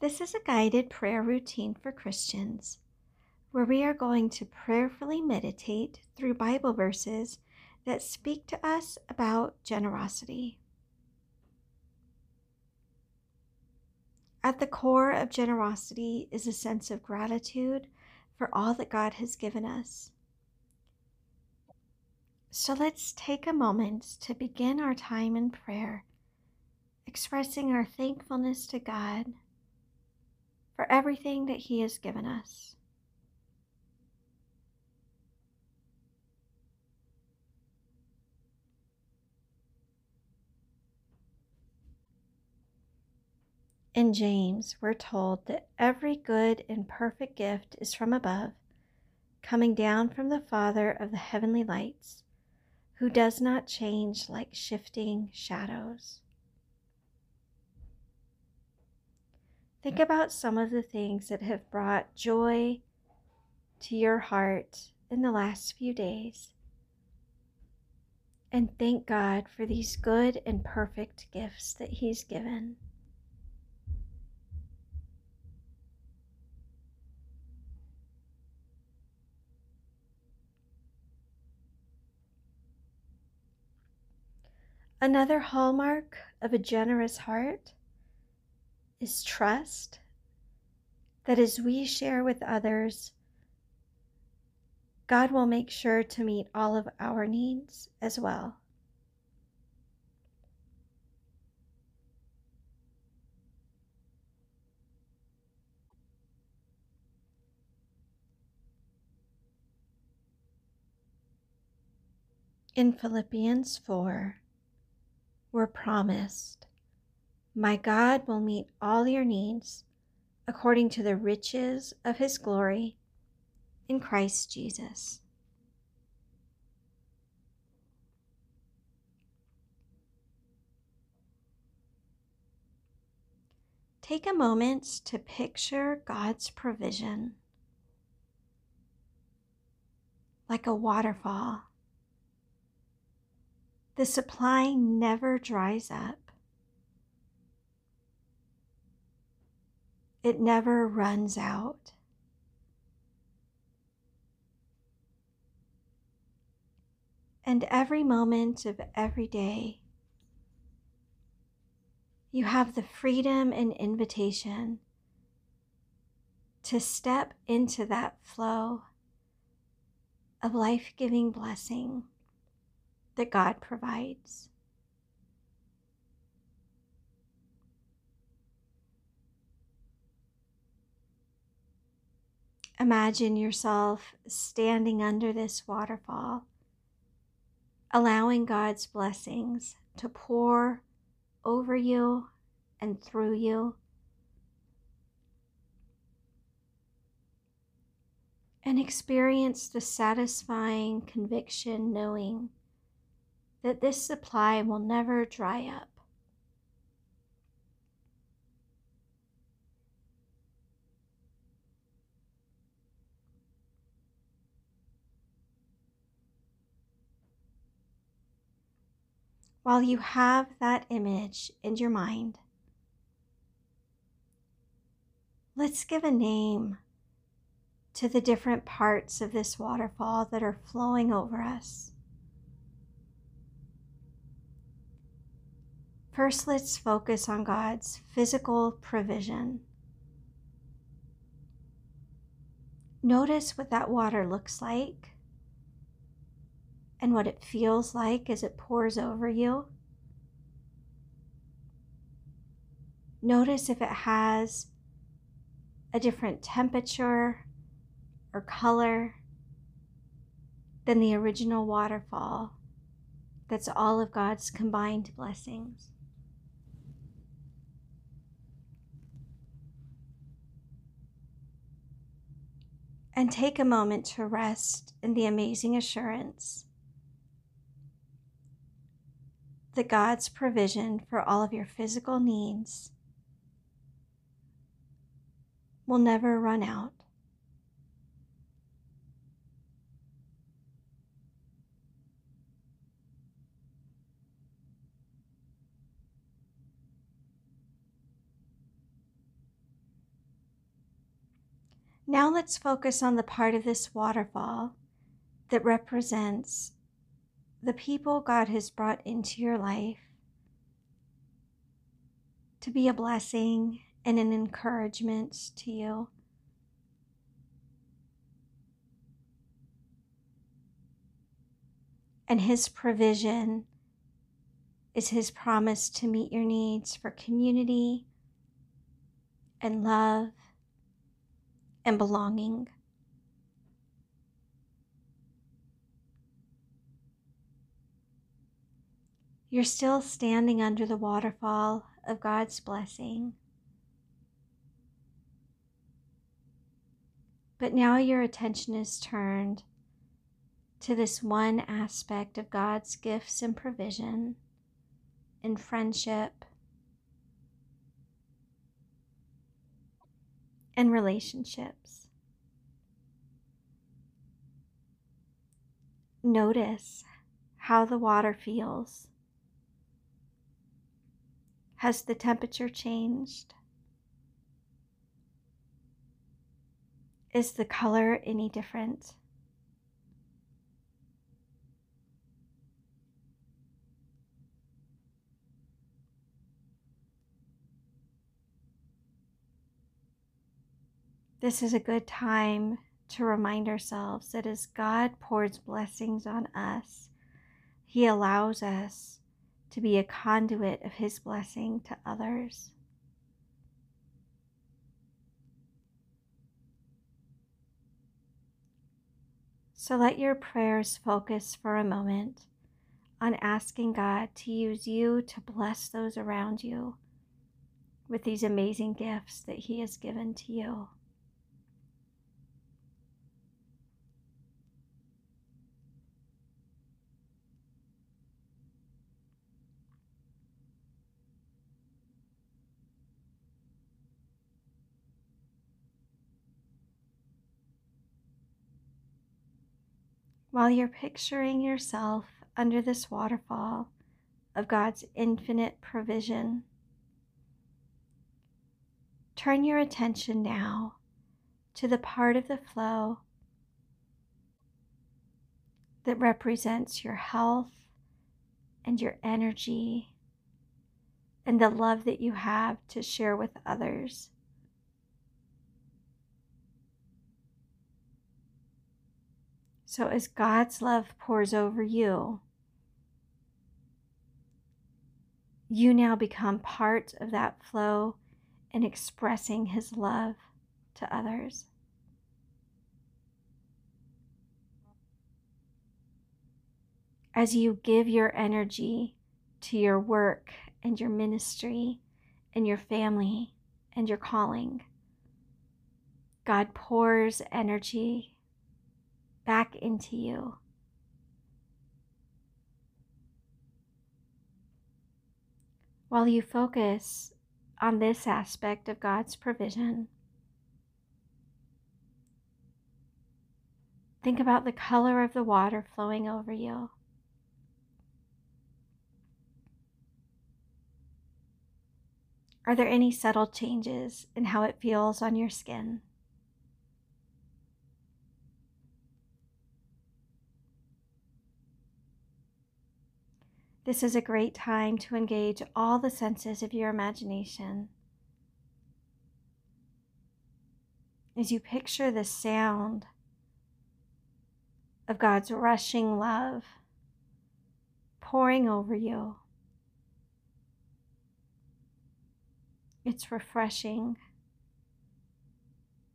This is a guided prayer routine for Christians where we are going to prayerfully meditate through Bible verses that speak to us about generosity. At the core of generosity is a sense of gratitude for all that God has given us. So let's take a moment to begin our time in prayer, expressing our thankfulness to God for everything that He has given us. In James, we're told that every good and perfect gift is from above, coming down from the Father of the heavenly lights, who does not change like shifting shadows. Think about some of the things that have brought joy to your heart in the last few days. And thank God for these good and perfect gifts that He's given. Another hallmark of a generous heart is trust that as we share with others, God will make sure to meet all of our needs as well. In Philippians 4, we're promised, My God will meet all your needs according to the riches of his glory in Christ Jesus. Take a moment to picture God's provision like a waterfall the supply never dries up. It never runs out. And every moment of every day, you have the freedom and invitation to step into that flow of life giving blessing that God provides. Imagine yourself standing under this waterfall, allowing God's blessings to pour over you and through you. And experience the satisfying conviction knowing that this supply will never dry up. While you have that image in your mind, let's give a name to the different parts of this waterfall that are flowing over us. First, let's focus on God's physical provision. Notice what that water looks like and what it feels like as it pours over you. Notice if it has a different temperature or color than the original waterfall that's all of God's combined blessings. and take a moment to rest in the amazing assurance that God's provision for all of your physical needs will never run out. Now let's focus on the part of this waterfall that represents the people God has brought into your life to be a blessing and an encouragement to you. And His provision is His promise to meet your needs for community and love and belonging. You're still standing under the waterfall of God's blessing. But now your attention is turned to this one aspect of God's gifts and provision in friendship and relationships. Notice how the water feels. Has the temperature changed? Is the color any different? This is a good time to remind ourselves that as God pours blessings on us, He allows us to be a conduit of His blessing to others. So let your prayers focus for a moment on asking God to use you to bless those around you with these amazing gifts that He has given to you. While you're picturing yourself under this waterfall of God's infinite provision. Turn your attention now to the part of the flow that represents your health and your energy and the love that you have to share with others. So, as God's love pours over you, you now become part of that flow and expressing His love to others. As you give your energy to your work and your ministry and your family and your calling, God pours energy back into you. While you focus on this aspect of God's provision, think about the color of the water flowing over you. Are there any subtle changes in how it feels on your skin? This is a great time to engage all the senses of your imagination. As you picture the sound of God's rushing love pouring over you, it's refreshing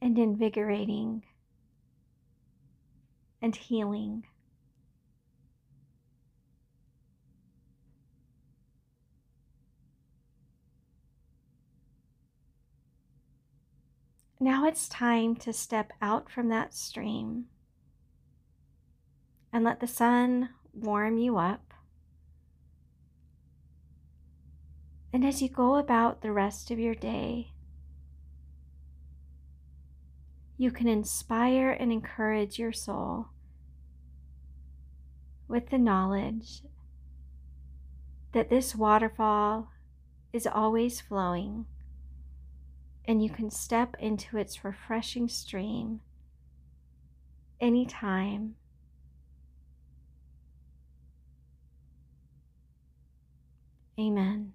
and invigorating and healing. Now it's time to step out from that stream and let the sun warm you up. And as you go about the rest of your day, you can inspire and encourage your soul with the knowledge that this waterfall is always flowing and you can step into its refreshing stream anytime. Amen.